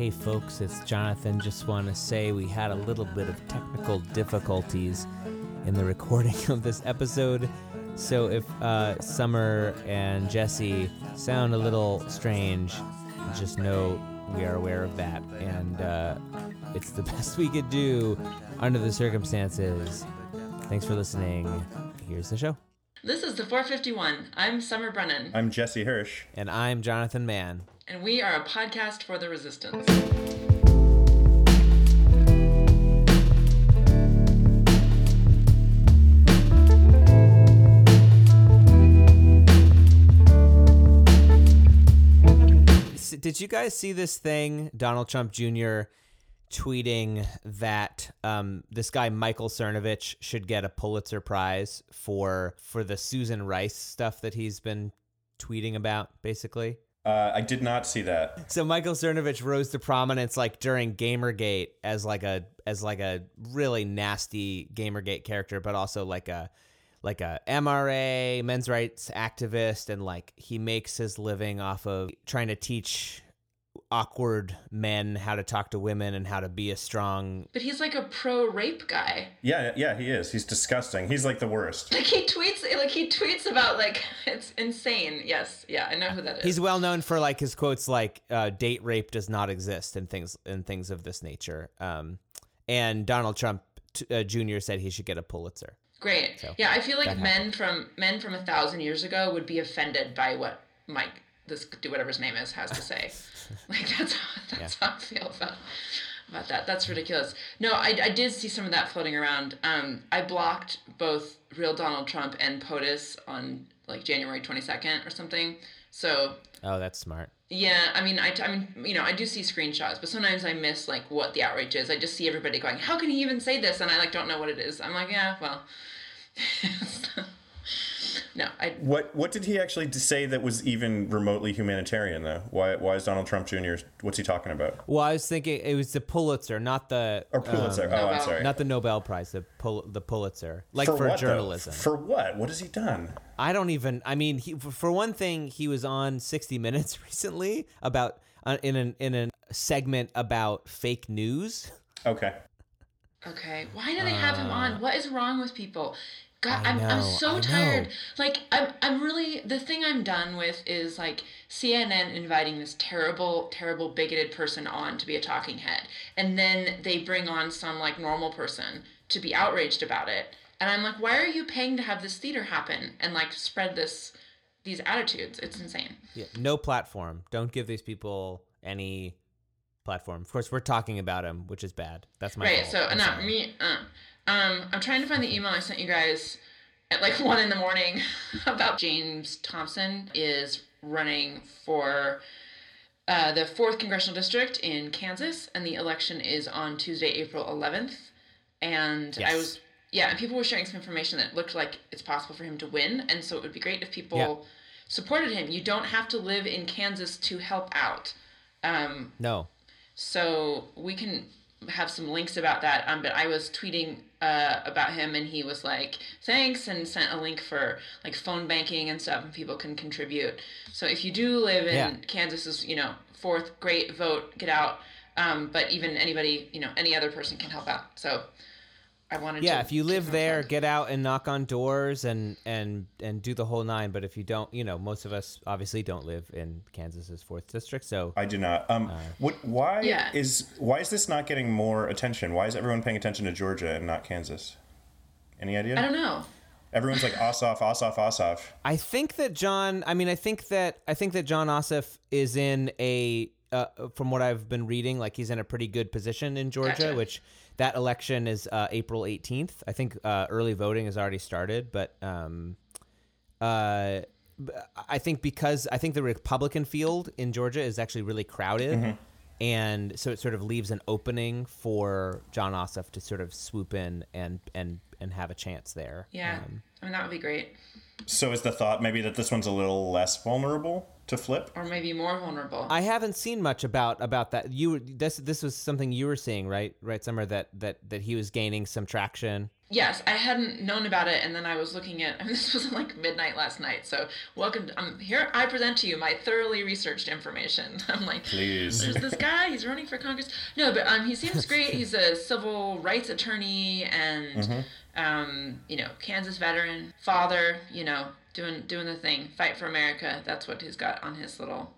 Hey folks, it's Jonathan. Just want to say we had a little bit of technical difficulties in the recording of this episode. So if uh, Summer and Jesse sound a little strange, just know we are aware of that. And uh, it's the best we could do under the circumstances. Thanks for listening. Here's the show. This is the 451. I'm Summer Brennan, I'm Jesse Hirsch. And I'm Jonathan Mann. and we are a podcast for the resistance. Did you guys see this thing? Donald Trump Jr. tweeting that um, this guy Michael Cernovich should get a Pulitzer Prize for for the Susan Rice stuff that he's been tweeting about, basically. Uh, I did not see that. So Michael Cernovich rose to prominence like during Gamergate as like a as like a really nasty Gamergate character, but also like a like a MRA men's rights activist, and like he makes his living off of trying to teach awkward men how to talk to women and how to be a strong But he's like a pro rape guy. Yeah, yeah, he is. He's disgusting. He's like the worst. Like he tweets, like he tweets about like it's insane. Yes, yeah, I know who that is. He's well known for like his quotes like uh, "date rape does not exist" and things and things of this nature. Um, and Donald Trump t- uh, Jr. said he should get a Pulitzer. Great. So, yeah, I feel like men from men from a thousand years ago would be offended by what Mike, this do whatever his name is, has to say. like that's how, that's how I feel about about that. That's ridiculous. No, I, I did see some of that floating around. Um, I blocked both real Donald Trump and POTUS on like January twenty second or something. So Oh, that's smart. yeah, I mean, I, I mean, you know, I do see screenshots, but sometimes I miss like what the outrage is. I just see everybody going, "How can he even say this?" And I like don't know what it is. I'm like, yeah, well, no, I What What did he actually say that was even remotely humanitarian though? Why Why is Donald Trump Jr. What's he talking about? Well, I was thinking it was the Pulitzer, not the Or Pulitzer? um, oh, I'm sorry. not the Nobel Prize, the Pul- the Pulitzer, like for, what, though? journalism. For what? What has he done? I don't even. I mean, he, for one thing, he was on 60 Minutes recently about uh, in an in a segment about fake news. Okay. okay. Why do they have him on? What is wrong with people? God, I I'm, I'm so I tired. know. Like, I'm, I'm really the thing I'm done with is like CNN inviting this terrible, terrible bigoted person on to be a talking head, and then they bring on some like normal person to be outraged about it, and I'm like, why are you paying to have this theater happen and like spread this, these attitudes? It's insane. Yeah, no platform. Don't give these people any platform. Of course, we're talking about him, which is bad. That's my Right. fault. So, I'm no, sorry. me. Uh, um, I'm trying to find the email I sent you guys at like one in the morning about James Thompson is running for uh, the fourth congressional district in Kansas, and the election is on Tuesday, April 11th. And I was, yeah, and people were sharing some information that looked like it's possible for him to win, and so it would be great if people Yeah. supported him. You don't have to live in Kansas to help out. Um, No. so we can have some links about that. Um, but I was tweeting uh, about him, and he was like, "Thanks," and sent a link for like phone banking and stuff, and people can contribute. So if you do live in Yeah. Kansas, is you know fourth, great vote, get out. Um, but even anybody, you know, any other person can help out. So I wanted Yeah, to if you live there, plug. get out and knock on doors and and and do the whole nine. But if you don't, you know, most of us obviously don't live in Kansas's fourth district, so I do not. Um. What? Why Yeah. is Why is this not getting more attention? Why is everyone paying attention to Georgia and not Kansas? Any idea? I don't know. Everyone's like Ossoff, Ossoff, Ossoff. I think that John. I mean, I think that I think that Jon Ossoff is in a. Uh, from what I've been reading, like he's in a pretty good position in Georgia, Gotcha. which that election is uh, April 18th. I think uh, early voting has already started, but um, uh, b- I think because I think the Republican field in Georgia is actually really crowded, and so it sort of leaves an opening for Jon Ossoff to sort of swoop in and and and have a chance there. Yeah, Um, I mean that would be great, So is the thought maybe that this one's a little less vulnerable to flip? or maybe more vulnerable. I haven't seen much about about that. You this this was something you were seeing, right? Right, Summer that that that he was gaining some traction. Yes, I hadn't known about it, and then I was looking at. I mean, this was like midnight last night. So welcome. To, I'm here. I present to you my thoroughly researched information. I'm like, Please. There's this guy. He's running for Congress. No, but um, he seems great. He's a civil rights attorney, and um, you know, Kansas veteran, father. You know, doing doing the thing, fight for America. That's what he's got on his little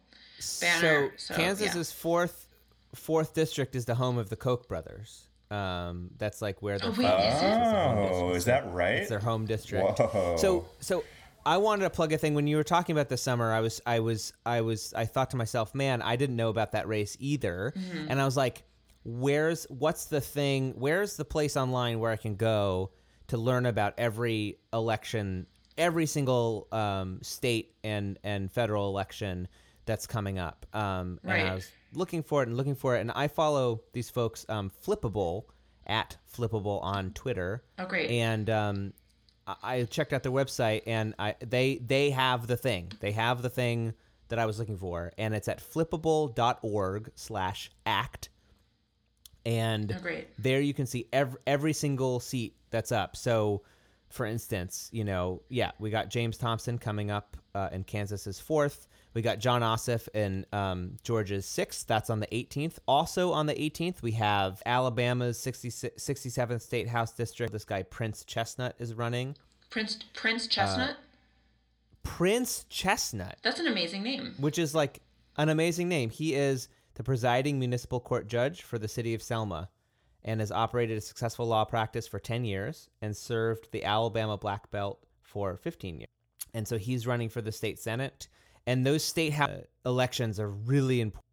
banner. So, So, Kansas's fourth fourth district is the home of the Koch brothers. Um, that's like where they're Oh, from. wait, is? Oh, is that right? It's their home district. Whoa. So so I wanted to plug a thing when you were talking about this summer. I was I was I was I thought to myself, man, I didn't know about that race either, and I was like, where's what's the thing? Where's the place online where I can go to learn about every election, every single um, state and and federal election that's coming up? Um, And I was looking for it and looking for it, and I follow these folks, um, Flippable at Flippable on Twitter. Oh, great. And um, I- I checked out their website, and I they they have the thing. They have the thing that I was looking for, and it's at flippable.org/act. And Oh, there you can see every every single seat that's up. So, for instance, you know, yeah, we got James Thompson coming up uh, in Kansas's fourth. We got Jon Ossoff in um, Georgia's sixth. That's on the 18th. Also on the 18th, we have Alabama's 60, 67th State House District. This guy Prince Chestnut is running. Prince Prince Uh, Chestnut. Prince Chestnut, That's an amazing name. which is like an amazing name. He is the presiding municipal court judge for the city of Selma and has operated a successful law practice for 10 years and served the Alabama Black Belt for 15 years. And so he's running for the state senate. And those state house elections are really important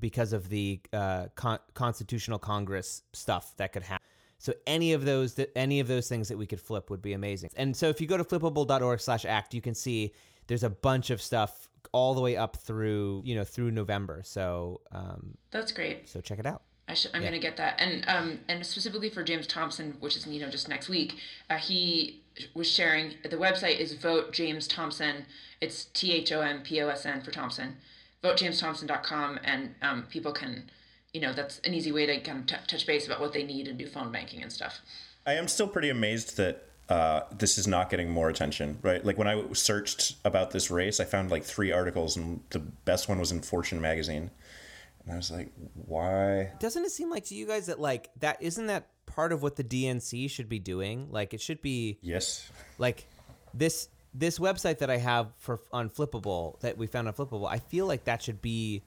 because of the uh, con- constitutional congress stuff that could happen. So any of those that any of those things that we could flip would be amazing. And so if you go to flippable.org/act, you can see there's a bunch of stuff all the way up through you know through November. So um, That's great. so check it out. I should, I'm gonna get that, and um, and specifically for James Thompson, which is you know just next week, uh, he was sharing the website is Vote James Thompson. It's T H O M P O S N for Thompson. VoteJamesThompson.com, and um, people can, you know, that's an easy way to kind of t- touch base about what they need and do phone banking and stuff. I am still pretty amazed that uh, this is not getting more attention, right? Like when I searched about this race, I found like three articles, and the best one was in Fortune magazine. And I was like, why? Doesn't it seem like to you guys that like that isn't that part of what the DNC should be doing? Like it should be Yes. like this this website that I have for on Flippable that we found on Flippable. I feel like that should be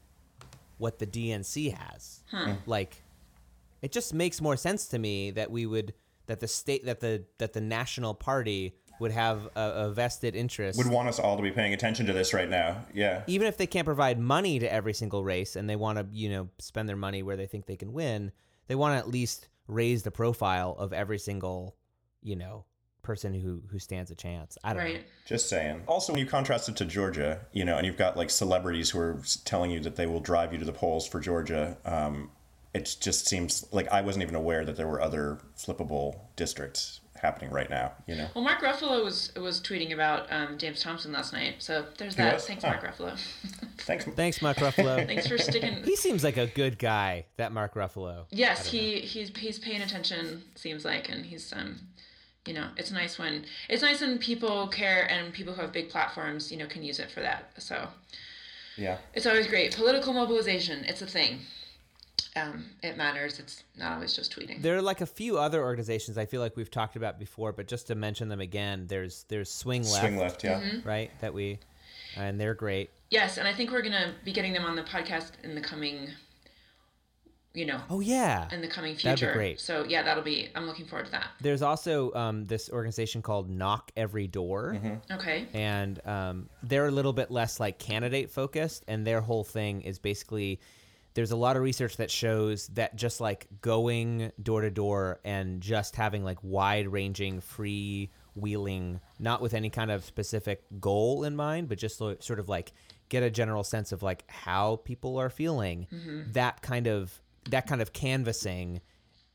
what the DNC has. Hmm. Like it just makes more sense to me that we would that the state that the that the national party would have a, a vested interest Would want us all to be paying attention to this right now. Yeah. even if they can't provide money to every single race and they want to you know spend their money where they think they can win they want to at least raise the profile of every single you know person who who stands a chance i don't know Right. Just saying. Also, when you contrast it to Georgia, you know, and you've got like celebrities who are telling you that they will drive you to the polls for Georgia, um, it just seems like I wasn't even aware that there were other flippable districts happening right now. You know. Well, Mark Ruffalo was was tweeting about um, James Thompson last night, so there's that. Thanks, Huh. Mark Ruffalo. Thanks. thanks mark ruffalo Thanks for sticking. he seems like a good guy that mark ruffalo Yes, he he's he's paying attention. Seems like, and he's um, you know, it's nice when it's nice when people care and people who have big platforms, you know, can use it for that. So Yeah. it's always great. Political mobilization, it's a thing. Um, it matters. It's not always just tweeting. there are like a few other organizations i feel like we've talked about before but just to mention them again there's there's swing left, Swing left. Yeah. Mm-hmm. right that we and they're great Yes, and I think we're gonna be getting them on the podcast in the coming, you know, oh yeah in the coming future. That'd be future. great. So yeah, that'll be. I'm looking forward to that. There's also um, this organization called Knock Every Door, Okay. and um, they're a little bit less like candidate focused, and their whole thing is basically there's a lot of research that shows that just like going door to door and just having like wide ranging free wheeling not with any kind of specific goal in mind but just so- sort of like get a general sense of like how people are feeling that kind of that kind of canvassing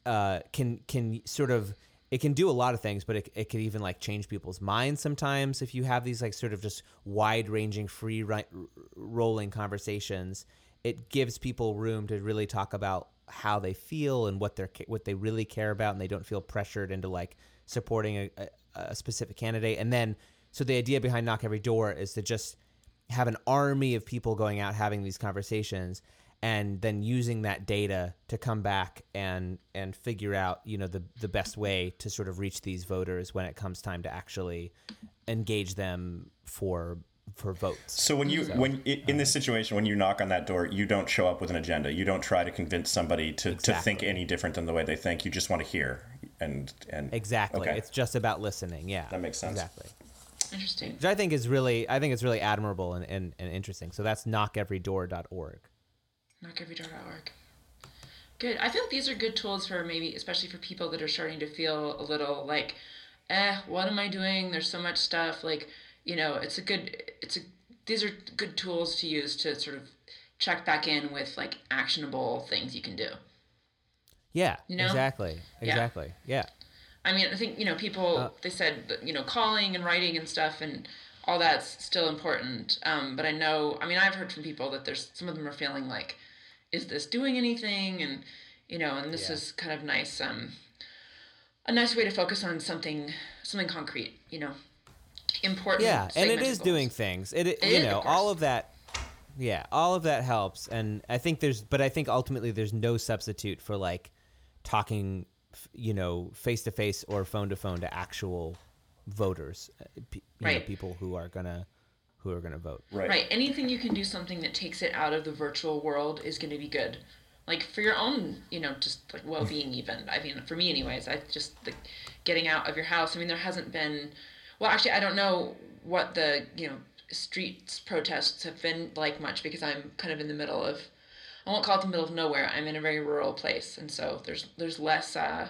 uh, can can sort of it can do a lot of things, but it, it could even like change people's minds sometimes if you have these like sort of just wide ranging, free ri- rolling conversations. It gives people room to really talk about how they feel and what they're what they really care about, and they don't feel pressured into like supporting a, a, a specific candidate, and then so the idea behind knock every door is to just have an army of people going out having these conversations and then using that data to come back and and figure out you know the the best way to sort of reach these voters when it comes time to actually engage them for for votes. So when you when i- in this situation when you knock on that door, you don't show up with an agenda. You don't try to convince somebody to, to think any different than the way they think. You just want to hear and and Exactly. Okay. It's just about listening. Yeah. That makes sense. Exactly. Interesting. Which I think is really I think it's really admirable and, and, and interesting. So that's knockeverydoor.org. knockeverydoor.org. Good. I feel like these are good tools for maybe, especially for people that are starting to feel a little like, eh, what am I doing? There's so much stuff. Like, you know, it's a good, it's a, these are good tools to use to sort of check back in with like actionable things you can do. Yeah. You know? Exactly. Exactly. Yeah. I mean, I think you know people. Uh, they said you know calling and writing and stuff and all that's still important. Um, but I know, I mean, I've heard from people that there's some of them are feeling like, is this doing anything? And you know, and this Yeah. is kind of nice. Um, a nice way to focus on something, something concrete. You know, important. Yeah, and it is goals. doing things. It, it It you know of all of that. Yeah, all of that helps, and I think there's, but I think ultimately there's no substitute for like talking, you know, face to face or phone to phone to actual voters, uh, pe- you know, Right. people who are gonna who are gonna vote. right. Right. Anything you can do something that takes it out of the virtual world is going to be good. Like for your own, you know, just like well-being even. I mean, for me anyways, I just like getting out of your house. I mean, there hasn't been well, actually I don't know what the, you know, streets protests have been like much because I'm kind of in the middle of I won't call it the middle of nowhere. I'm in a very rural place and so there's there's less uh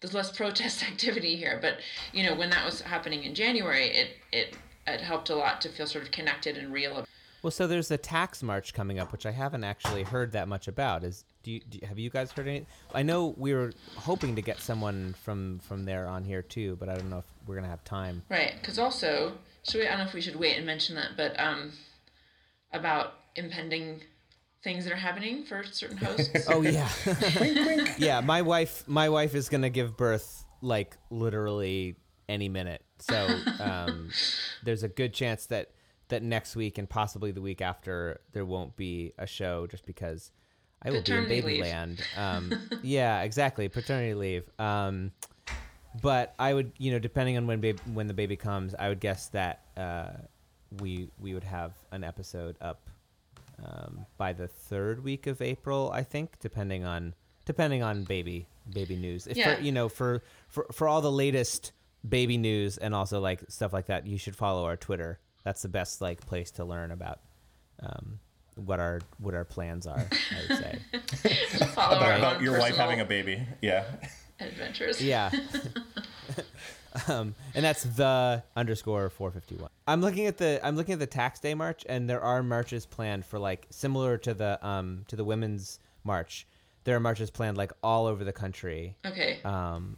there's less protest activity here. But you know, when that was happening in January, it it it helped a lot to feel sort of connected and real. Well, so there's the tax march coming up, which I haven't actually heard that much about. Is do you, do have you guys heard any? I know we were hoping to get someone from from there on here too, but I don't know if we're gonna have time. Right, because also, should we? I don't know if we should wait and mention that, but um, about impending things that are happening for certain hosts. Oh yeah, yeah. My wife, my wife is gonna give birth like literally any minute. So um, there's a good chance that that next week and possibly the week after there won't be a show just because I will Paternity be in leave. Babyland. Um, yeah, exactly, paternity leave. Um, but I would, you know, depending on when baby, when the baby comes, I would guess that uh, we we would have an episode up um, by the third week of April, I think, depending on depending on baby baby news. If Yeah. for, you know, for, for for all the latest baby news and also like stuff like that, you should follow our Twitter. That's the best like place to learn about um, what our what our plans are. I would say. Follow our About own your wife having a baby. Yeah. Adventures. Yeah. um, and that's the underscore 451. I'm looking at the I'm looking at the tax day march, and there are marches planned for like similar to the um to the women's march. There are marches planned like all over the country, Okay. um,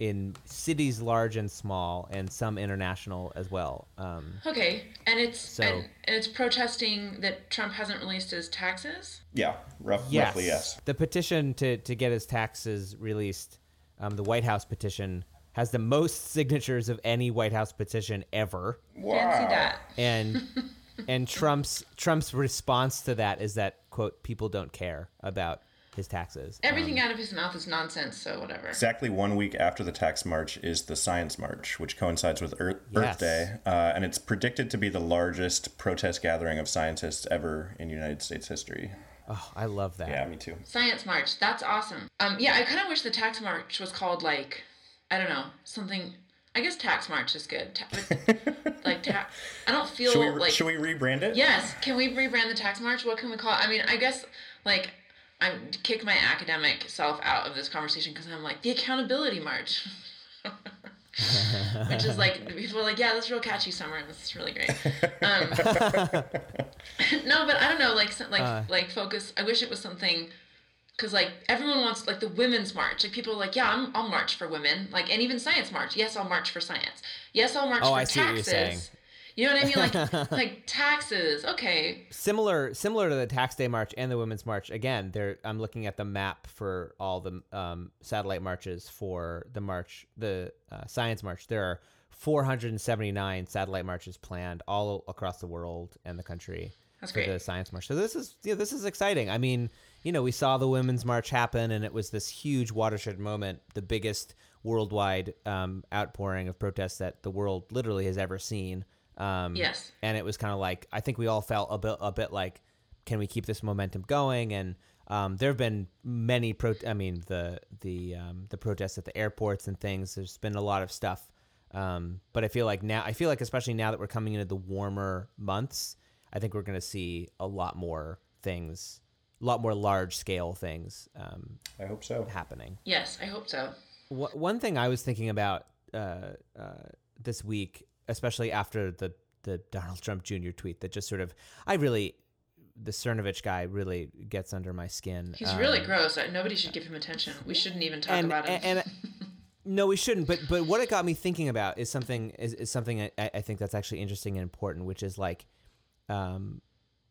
in cities large and small, and some international as well. Um, okay, and it's So- and, and it's protesting that Trump hasn't released his taxes. Yeah. Rough, yes, Roughly yes. the petition to to get his taxes released, um, the White House petition has the most signatures of any White House petition ever. Wow. Fancy that. and and Trump's Trump's response to that is that quote people don't care about his taxes. Everything Um, out of his mouth is nonsense. So whatever. Exactly one week after the tax march is the Science March, which coincides with Earth, Yes. Earth Day, uh, and it's predicted to be the largest protest gathering of scientists ever in United States history. oh, I love that. Yeah, me too. Science March. That's awesome. Um, yeah, I kind of wish the tax march was called like, I don't know, something. I guess tax march is good. Ta- like tax, I don't feel Should we, like. should we rebrand it? Yes. Can we rebrand the tax march? What can we call it? I mean, I guess like I kick my academic self out of this conversation because I'm like the accountability march. Which is like people are like, yeah, that's real catchy, Summer. This is really great. Um, no, but I don't know, like like Uh. like focus. I wish it was something because like everyone wants like the women's march. Like people are like, yeah, I'm, I'll march for women. Like and even science march. Yes, I'll march for science. Yes, I'll march Oh, for I see what you're taxes. You know what I mean? Like like taxes. Okay. Similar similar to the Tax Day March and the Women's March. Again, there I'm looking at the map for all the um, satellite marches for the march, the uh, Science March. There are 479 satellite marches planned all across the world and the country That's for great. the Science March. So this is yeah, this is exciting. I mean, you know, we saw the Women's March happen, and it was this huge watershed moment, the biggest worldwide um, outpouring of protests that the world literally has ever seen. Um, Yes. and it was kind of like I think we all felt a bit a bit like, can we keep this momentum going? And um, there have been many pro. I mean the the um, the protests at the airports and things. There's been a lot of stuff, um, but I feel like now I feel like especially now that we're coming into the warmer months, I think we're going to see a lot more things, a lot more large scale things um, I hope so. happening. Yes, I hope so. Wh- One thing I was thinking about uh, uh, this week, especially after the the Donald Trump Jr. tweet, that just sort of I really the Cernovich guy really gets under my skin. He's Um, really gross. Nobody should give him attention. We shouldn't even talk and about him. and, and no, we shouldn't. But but what it got me thinking about is something is, is something I, I think that's actually interesting and important, which is like, um,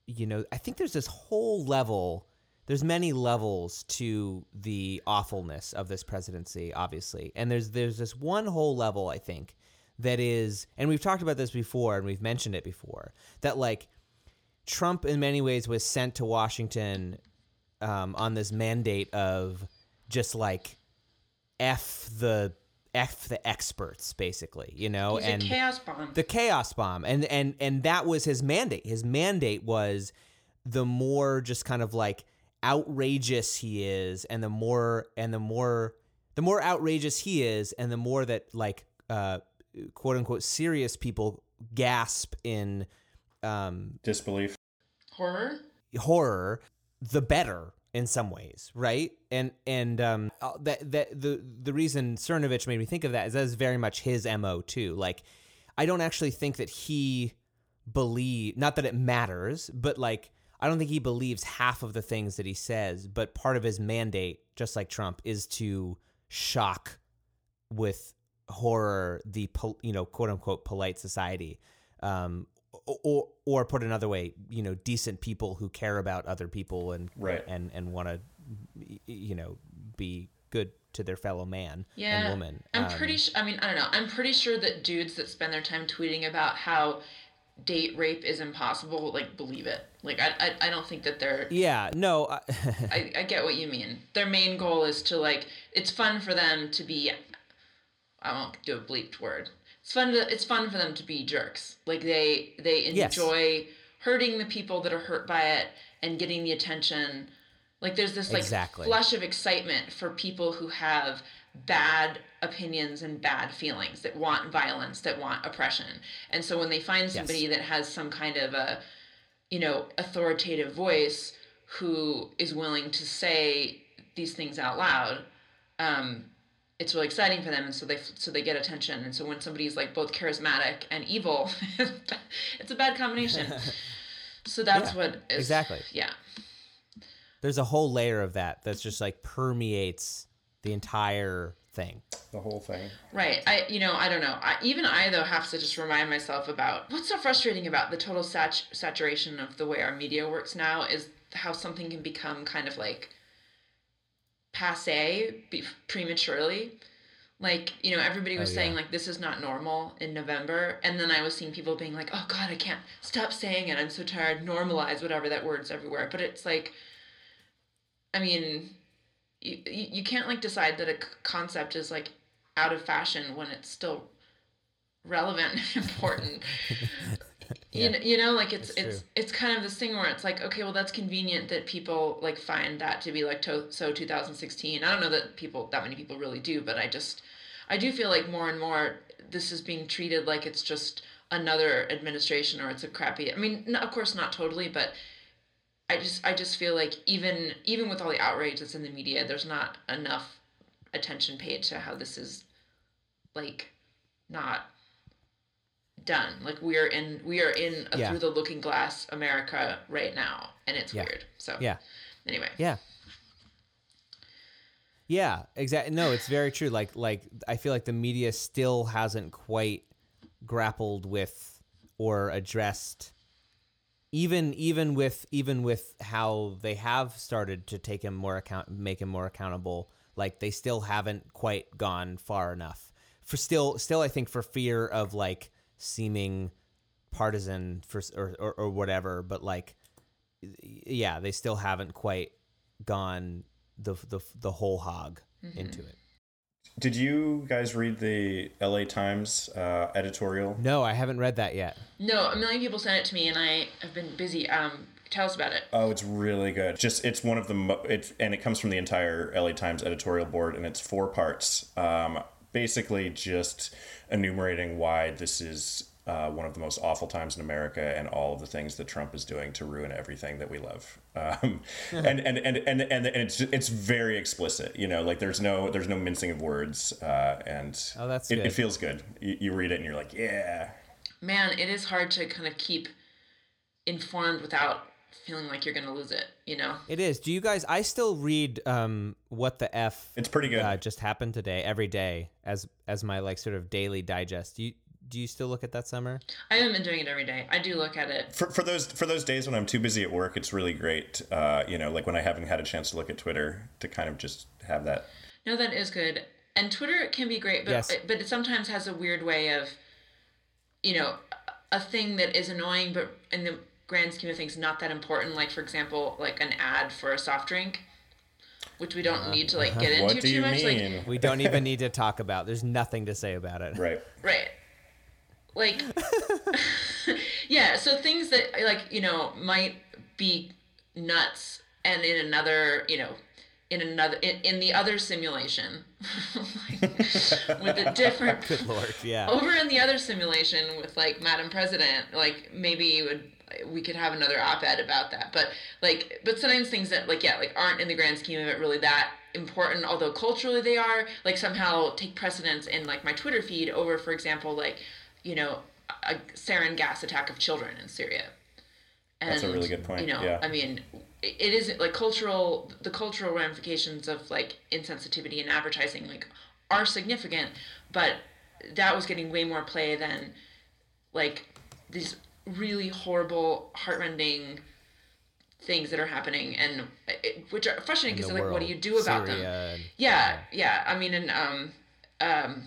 you know, I think there's this whole level. There's many levels to the awfulness of this presidency, obviously, and there's there's this one whole level I think that is, and we've talked about this before, and we've mentioned it before, that like Trump in many ways was sent to Washington um, on this mandate of just like f the f the experts basically you know He's and chaos bomb. the chaos bomb and and and that was his mandate his mandate was the more just kind of like outrageous he is and the more and the more the more outrageous he is and the more that like uh quote unquote serious people gasp in um Disbelief. Horror. horror the better in some ways right and and um uh, that that the the reason cernovich made me think of that is that is very much his mo too like i don't actually think that he believe not that it matters but like i don't think he believes half of the things that he says but part of his mandate just like trump is to shock with horror the pol- you know quote unquote polite society um or or put another way you know decent people who care about other people and Right. and and want to you know be good to their fellow man Yeah. and woman I'm Um, pretty sure. I mean, I don't know. I'm pretty sure that dudes that spend their time tweeting about how date rape is impossible, like believe it. Like I, I, I don't think that they're. yeah no I, I, I get what you mean. Their main goal is to like. It's fun for them to be. I won't do a bleeped word. It's fun to. It's fun for them to be jerks. Like they they Yes. enjoy hurting the people that are hurt by it and getting the attention. Like there's this like Exactly. flush of excitement for people who have bad opinions and bad feelings that want violence, that want oppression. And so when they find somebody that has some kind of a you know, authoritative voice who is willing to say these things out loud, um, it's really exciting for them, and so they so they get attention. And so when somebody's like both charismatic and evil, it's a bad combination. So that's Yeah, what is, exactly. Yeah, there's a whole layer of that that's just like permeates the entire thing The whole thing. right. I you know I don't know. I, even I though have to just remind myself about what's so frustrating about the total sat- saturation of the way our media works now is how something can become kind of like passe be- prematurely. Like, you know, everybody was Oh, saying, yeah. like, this is not normal in November. And then I was seeing people being like, oh, God, I can't stop saying it. I'm so tired. Normalize, whatever, that word's everywhere. But it's like, I mean, you, you you can't, like, decide that a concept is, like, out of fashion when it's still relevant and important. you, know, you know like it's That's it's it's kind of this thing where it's like okay well that's convenient that people like find that to be like to, so 2016 i don't know that people that many people really do but i just i do feel like more and more this is being treated like it's just another administration or it's a crappy i mean no, of course not totally but i just i just feel like even even with all the outrage that's in the media there's not enough attention paid to how this is like not done. Like we are in we are in a Yeah. through the looking glass America right now, and it's Yeah. weird. So yeah Anyway. Yeah. Yeah, exactly. No, it's very true. Like like I feel like the media still hasn't quite grappled with or addressed even even with even with how they have started to take him more account make him more accountable like they still haven't quite gone far enough for still still i think for fear of like seeming partisan for or, or, or whatever but like yeah they still haven't quite gone the the, the whole hog into it Did you guys read the LA Times uh, editorial? no i haven't read that yet No, a million people sent it to me, and I have been busy. Um, tell us about it. Oh, it's really good. Just it's one of the mo- it and it comes from the entire LA Times editorial board, and it's four parts. Um, basically, just enumerating why this is uh, one of the most awful times in America, and all of the things that Trump is doing to ruin everything that we love. Um, and, and, and and and and it's it's very explicit. You know, like there's no there's no mincing of words, uh, and Oh, that's it, it feels good. You, you read it, and you're like, yeah. Man, it is hard to kind of keep informed without feeling like you're going to lose it. You know. It is. Do you guys? I still read um, what the f It's pretty good. uh, just happened today every day as as my like sort of daily digest. Do you do you still look at that summer? I haven't been doing it every day. I do look at it. for, for those for those days when I'm too busy at work, it's really great. Uh, you know, like when I haven't had a chance to look at Twitter to kind of just have that. No, that is good. And Twitter can be great, but Yes. but it sometimes has a weird way of, you know, a thing that is annoying, but in the grand scheme of things, not that important. Like for example, like an ad for a soft drink, which we don't uh-huh. need to like get into What do too you much. Like mean? We don't even need to talk about. There's nothing to say about it. right. Right. Like, yeah, so things that, like, you know, might be nuts and in another, you know, in another, in, in the other simulation, like, with a different, Good lord, yeah. over in the other simulation with, like, Madam President, like, maybe you would, we could have another op-ed about that. But, like, but sometimes things that, like, yeah, like, aren't in the grand scheme of it really that important, although culturally they are, like, somehow take precedence in, like, my Twitter feed over, for example, like, you know, a sarin gas attack of children in Syria. And, That's a really good point, You know, yeah. I mean, it isn't like cultural. The cultural ramifications of like insensitivity in advertising like are significant, but that was getting way more play than like these really horrible, heartrending things that are happening and it, which are frustrating because like what do you do about them Syria and- yeah, yeah. I mean, and um, um,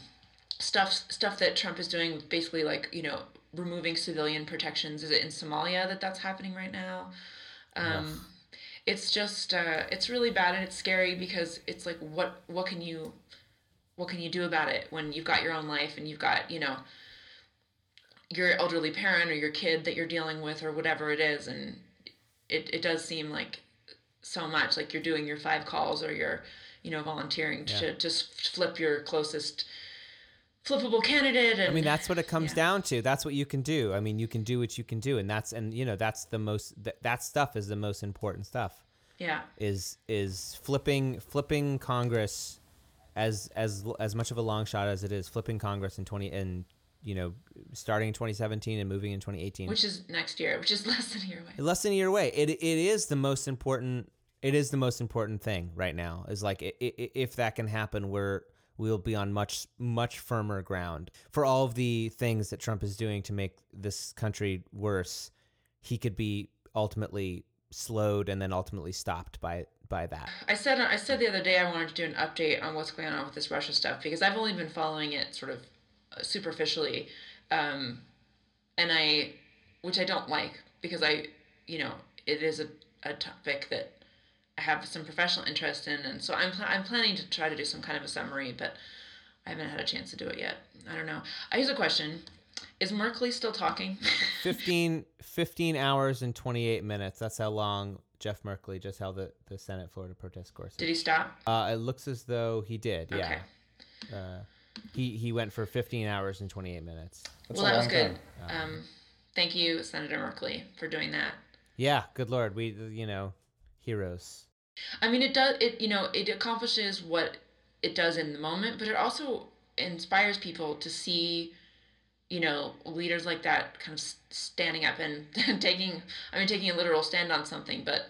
stuff stuff that Trump is doing, basically like you know removing civilian protections. Is it in Somalia that that's happening right now? Um, it's just uh, it's really bad and it's scary because it's like what what can you what can you do about it when you've got your own life and you've got you know your elderly parent or your kid that you're dealing with or whatever it is and it, it does seem like so much like you're doing your five calls or you're you know volunteering to just flip your closest flippable candidate and I mean, that's what it comes Yeah. down to. That's what you can do. I mean, you can do what you can do, and that's and you know that's the most that, that stuff is the most important stuff. yeah Is is flipping flipping Congress as as as much of a long shot as it is flipping Congress in twenty and you know starting in 2017 and moving in 2018. which is next year which is less than a year away less than a year away. It it is the most important. It is the most important thing right now. Is like i- i- if that can happen, we're we'll be on much much firmer ground for all of the things that Trump is doing to make this country worse. He could be ultimately slowed and then ultimately stopped by by that. I said I said the other day I wanted to do an update on what's going on with this Russia stuff because I've only been following it sort of superficially, um, and I, which I don't like because I, you know, it is a, a topic that I have some professional interest in, and so I'm pl- I'm planning to try to do some kind of a summary, but I haven't had a chance to do it yet. I don't know. I use a question: Is Merkley still talking? 15, 15 hours and 28 minutes. That's how long Jeff Merkley just held the, the Senate Florida protest course. Did he stop? Uh, it looks as though he did. Yeah. Okay. Uh, he he went for 15 hours and 28 minutes. That's well, that was good. time. Um, thank you, Senator Merkley, for doing that. Yeah, good lord, we you know, heroes. I mean, it does. It you know, it accomplishes what it does in the moment, but it also inspires people to see, you know, leaders like that kind of standing up and taking. I mean, taking a literal stand on something, but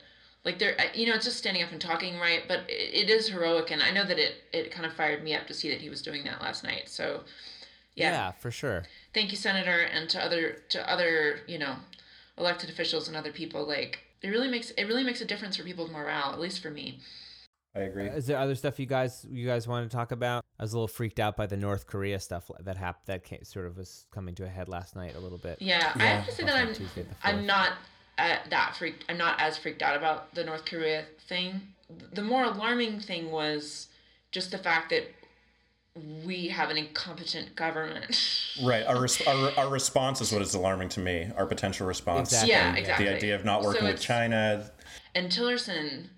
like they're, uh, you know, it's just standing up and talking, right? But it, it is heroic, and I know that it it kind of fired me up to see that he was doing that last night. So, Yeah. yeah, for sure. Thank you, Senator, and to other to other you know elected officials and other people. Like it really makes it really makes a difference for people's morale. At least for me. I agree. Is there other stuff you guys you guys want to talk about? I was a little freaked out by the North Korea stuff that happened that came, sort of was coming to a head last night a little bit. Yeah, I have to say that I'm Tuesday I'm not uh, that freaked. I'm not as freaked out about the North Korea thing. The more alarming thing was just the fact that we have an incompetent government. Right. Our, res- our our response is what is alarming to me. Our potential response. Exactly. yeah, Yeah. exactly. The idea of not So working with China. And Tillerson,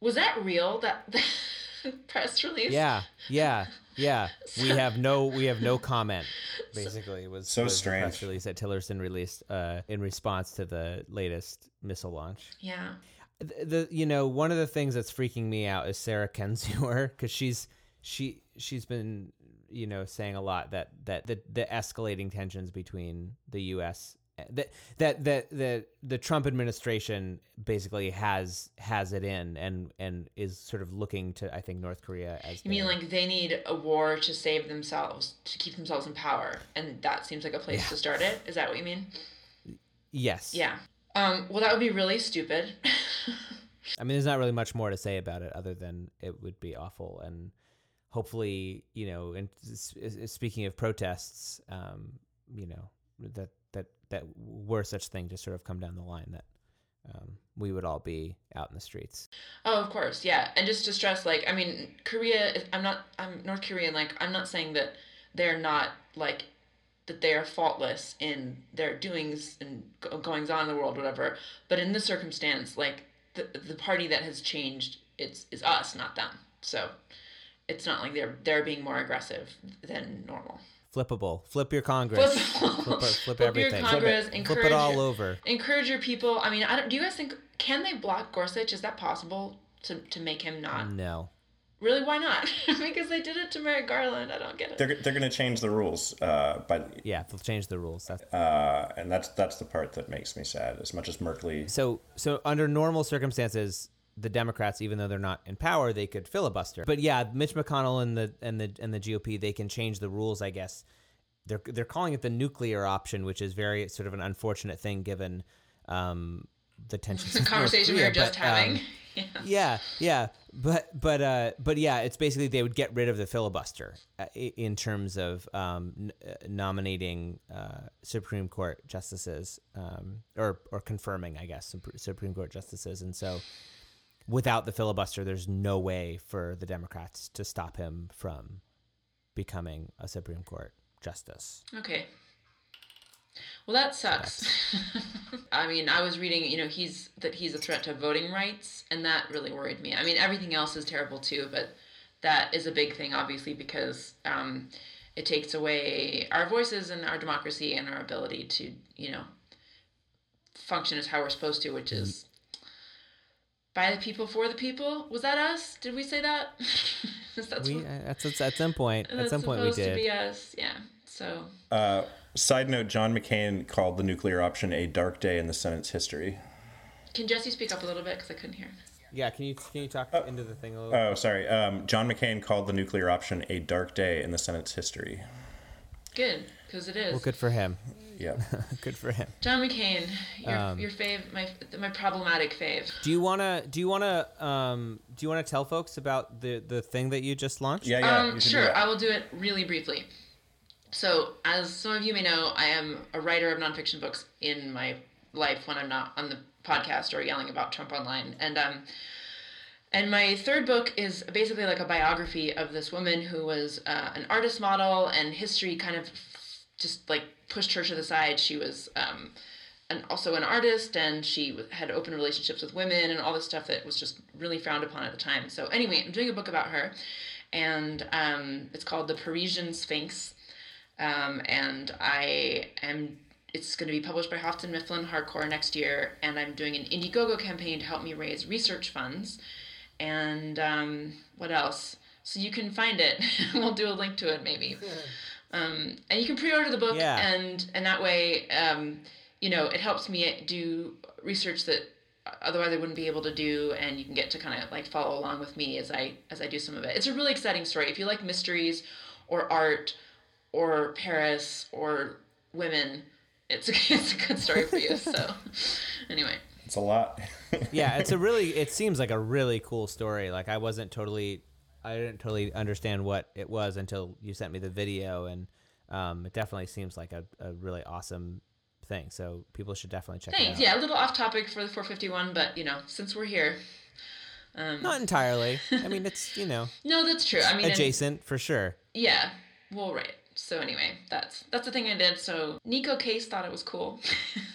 was that real? That press release? Yeah, yeah, yeah. We have no we have no comment. Basically, it was So was the strange. press release that Tillerson released uh, in response to the latest missile launch. Yeah. the, the you know one of the things that's freaking me out is Sarah Kendzior because she's she she's been you know saying a lot that that the, the escalating tensions between the U.S. that that that that the Trump administration basically has has it in and and is sort of looking to I think North Korea as You mean like they need a war to save themselves, to keep themselves in power, and that seems like a place to start it? Is that what you mean? yes Yeah. Um, well, that would be really stupid. I mean, there's not really much more to say about it other than it would be awful, and hopefully, you know, and speaking of protests, um, you know, that that were such thing to sort of come down the line that um, we would all be out in the streets. Oh, of course, yeah. And just to stress, like, I mean, Korea. I'm not. I'm North Korean. Like, I'm not saying that they're not like that they are faultless in their doings and goings on in the world, whatever. But in this circumstance, like, the the party that has changed, it's is us, not them. So, it's not like they're they're being more aggressive than normal. Flippable, flip your Congress, Flip- flip, flip, Flip your everything, Congress, flip, encourage it all over. Encourage your people. I mean, I don't. Do you guys think can they block Gorsuch? Is that possible to to make him not? No, Really, why not? because they did it to Merrick Garland. I don't get it. They're, they're going to change the rules, uh, but yeah, they'll change the rules. That's uh, and that's that's the part that makes me sad. As much as Merkley, So, so under normal circumstances, the Democrats, even though they're not in power, they could filibuster. But yeah, Mitch McConnell and the and the and the GOP, they can change the rules. I guess they're they're calling it the nuclear option, which is very sort of an unfortunate thing given um, the tensions. the conversation we were just but, um, having. yeah. yeah, yeah, but but uh, but yeah, it's basically they would get rid of the filibuster uh, in terms of um, n- uh, nominating uh, Supreme Court justices um, or or confirming, I guess, Supreme Court justices, and so without the filibuster, there's no way for the Democrats to stop him from becoming a Supreme Court justice. Okay. Well, that sucks. I mean, I was reading, you know, he's that he's a threat to voting rights, and that really worried me. I mean, everything else is terrible too, but that is a big thing, obviously, because um, it takes away our voices and our democracy and our ability to, you know, function as how we're supposed to, which is by the people for the people. Was that us? Did we say that? that's We what, uh, that's, that's at some point at that's some point we supposed to did. be us. Yeah. So uh, side note: John McCain called the nuclear option a dark day in the Senate's history. can Jesse speak up a little bit because I couldn't hear. Yeah, can you can you talk into the thing a little? Oh, sorry. Um, John McCain called the nuclear option a dark day in the Senate's history. Good, because it is. well, good for him. Yeah. good for him. John McCain, your Um, your fave, my my problematic fave. Do you wanna do you wanna um do you wanna tell folks about the the thing that you just launched? Yeah, yeah. um, you should do sure. I will do it really briefly. So, as some of you may know, I am a writer of nonfiction books in my life when I'm not on the podcast or yelling about Trump online, and um, and my third book is basically like a biography of this woman who was uh, an artist model, and history kind of just like pushed her to the side. She was um, and also an artist, and she had open relationships with women and all this stuff that was just really frowned upon at the time. So anyway, I'm doing a book about her, and um, it's called The Parisian Sphinx, um, and I am. It's going to be published by Houghton Mifflin Harcourt next year, and I'm doing an Indiegogo campaign to help me raise research funds. And um, what else? So you can find it. we'll do a link to it maybe. Um, and you can pre-order the book, Yeah. and and that way, um, you know, it helps me do research that otherwise I wouldn't be able to do, and you can get to kind of like follow along with me as I as I do some of it. It's a really exciting story. If you like mysteries, or art, or Paris or women, it's a, it's a good story for you. So, anyway. It's a lot. yeah, it's a really. It seems like a really cool story. Like I wasn't totally, I didn't totally understand what it was until you sent me the video, and um, it definitely seems like a, a really awesome thing. So people should definitely check Thanks. it out. Yeah, a little off topic for the 451, but you know, since we're here. Um, Not entirely. I mean, it's you know no, that's true. I mean, and- adjacent for sure. yeah. Well, right. So anyway, that's that's the thing I did. So Neko Case thought it was cool.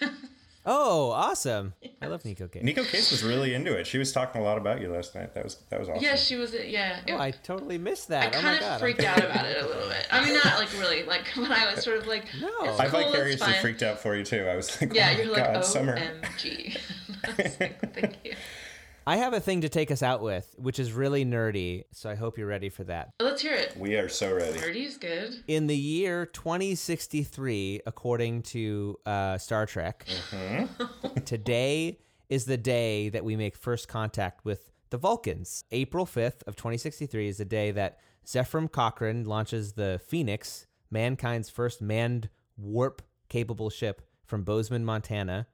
Oh, awesome! I love Neko Case. Neko Case was really into it. She was talking a lot about you last night. That was that was awesome. yeah, she was. Yeah. It, Oh, I totally missed I that. oh kind my of god! Freaked out about it a little bit. I mean, not like really, like, when I was sort of like, No. it's I cool, it's vicariously fine. freaked out for you too. I was like, Yeah, oh my you're like, God, oh, summer. OMG. I was like, Thank you. I have a thing to take us out with, which is really nerdy. So I hope you're ready for that. Let's hear it. We are so ready. Nerdy is good. In the year 2063, according to uh, Star Trek, today is the day that we make first contact with the Vulcans. April 5th of 2063 is the day that Zefram Cochrane launches the Phoenix, mankind's first manned warp-capable ship from Bozeman, Montana,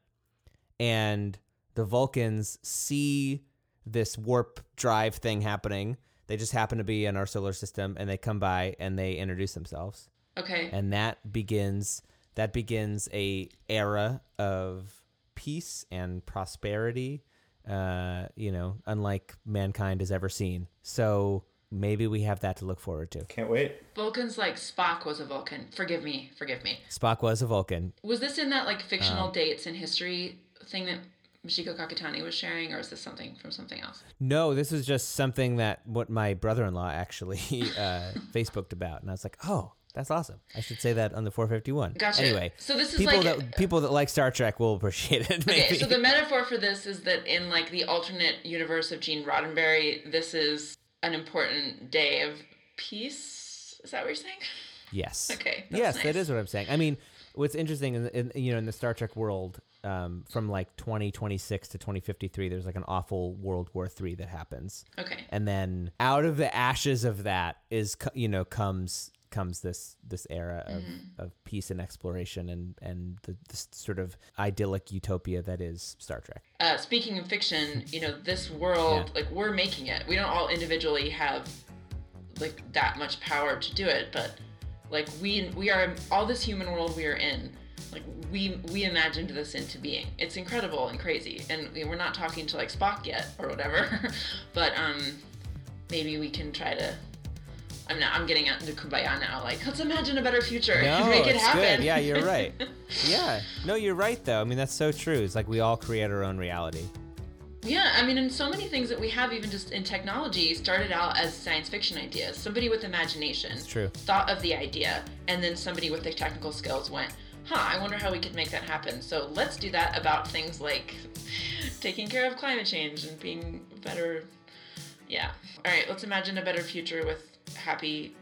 and the Vulcans see this warp drive thing happening. They just happen to be in our solar system, and they come by and they introduce themselves Okay. and that begins that begins a era of peace and prosperity uh you know unlike mankind has ever seen so maybe we have that to look forward to Can't wait. Vulcan's like Spock was a Vulcan. Forgive me. Forgive me. spock was a vulcan Was this in that like fictional Um, dates in history thing that Michiko Kakutani was sharing, or is this something from something else? no this is just something that what my brother-in-law actually uh facebooked about and i was like oh that's awesome i should say that on the 451 Gotcha. anyway So this is people like- that people that like star trek will appreciate it maybe Okay, so the metaphor for this is that in like the alternate universe of Gene Roddenberry, this is an important day of peace. Is that what you're saying? Yes. Okay, Yes, nice. that is what I'm saying. I mean, what's interesting in, in you know in the Star Trek world, um, from like 2026 to 2053, there's like an awful World War Three that happens, Okay. and then out of the ashes of that is you know comes comes this this era of, Mm-hmm. of peace and exploration and and the this sort of idyllic utopia that is Star Trek. Uh, speaking of fiction, you know, this world, Yeah. like we're making it. We don't all individually have like that much power to do it, but like we we are all this human world we are in. Like we we imagined this into being. It's incredible and crazy, and we're not talking to like Spock yet or whatever, but um, maybe we can try to. I'm not. I'm getting out into kumbaya now. Like, let's imagine a better future No, and make it it's happen. good. Yeah, you're right. yeah, no, you're right though. I mean, that's so true. It's like we all create our own reality. Yeah, I mean, and so many things that we have, even just in technology, started out as science fiction ideas. Somebody with imagination It's true. thought of the idea, and then somebody with the technical skills went, huh, I wonder how we could make that happen. So let's do that about things like taking care of climate change and being better. Yeah. All right, let's imagine a better future with happy,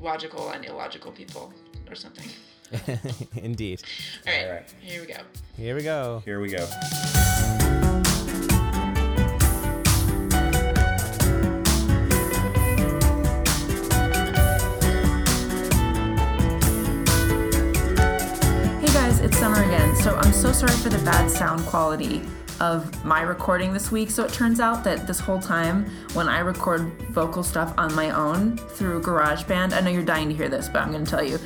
logical, and illogical people or something. Indeed. All right, All right. here we go. Here we go. Here we go. Sorry for the bad sound quality of my recording this week. So it turns out that this whole time when I record vocal stuff on my own through GarageBand, I know you're dying to hear this, but I'm going to tell you.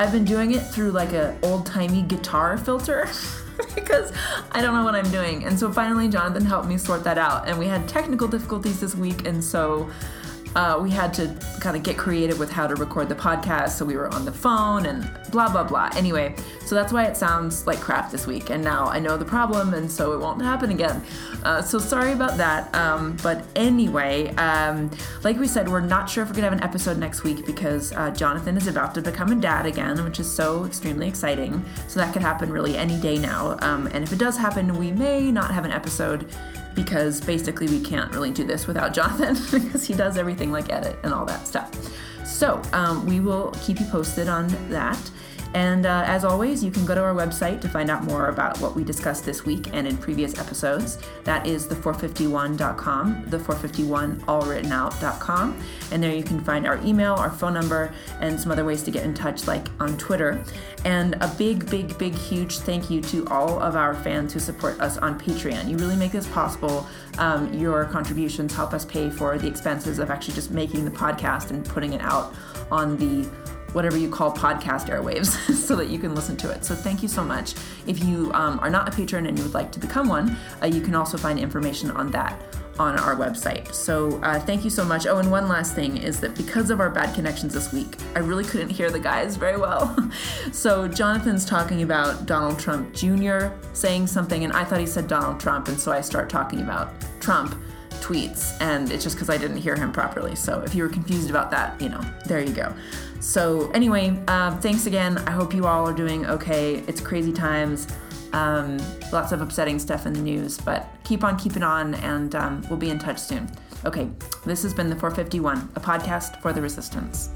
I've been doing it through like a old-timey guitar filter because I don't know what I'm doing. And so finally Jonathan helped me sort that out and we had technical difficulties this week and so uh, we had to kind of get creative with how to record the podcast. So we were on the phone and blah, blah, blah. Anyway, so that's why it sounds like crap this week. And now I know the problem, and so it won't happen again. Uh, so sorry about that. Um, but anyway, um, like we said, we're not sure if we're going to have an episode next week because uh, Jonathan is about to become a dad again, which is so extremely exciting. So that could happen really any day now. Um, and if it does happen, we may not have an episode because basically we can't really do this without Jonathan because he does everything like edit and all that stuff. So um, we will keep you posted on that. And uh, as always, you can go to our website to find out more about what we discussed this week and in previous episodes. That is the451.com, the451 allwrittenOut.com. And there you can find our email, our phone number, and some other ways to get in touch, like on Twitter. And a big, big, big, huge thank you to all of our fans who support us on Patreon. You really make this possible. Um, your contributions help us pay for the expenses of actually just making the podcast and putting it out on the whatever you call podcast airwaves so that you can listen to it. So thank you so much. If you um, are not a patron and you would like to become one, uh, you can also find information on that on our website. So uh, thank you so much. Oh, and one last thing is that because of our bad connections this week, I really couldn't hear the guys very well. so Jonathan's talking about Donald Trump Jr. saying something, and I thought he said Donald Trump, and so I start talking about Trump tweets, and it's just because I didn't hear him properly. So if you were confused about that, you know, there you go. So, anyway, uh, thanks again. I hope you all are doing okay. It's crazy times. Um, lots of upsetting stuff in the news, but keep on keeping on, and um, we'll be in touch soon. Okay, this has been the 451, a podcast for the resistance.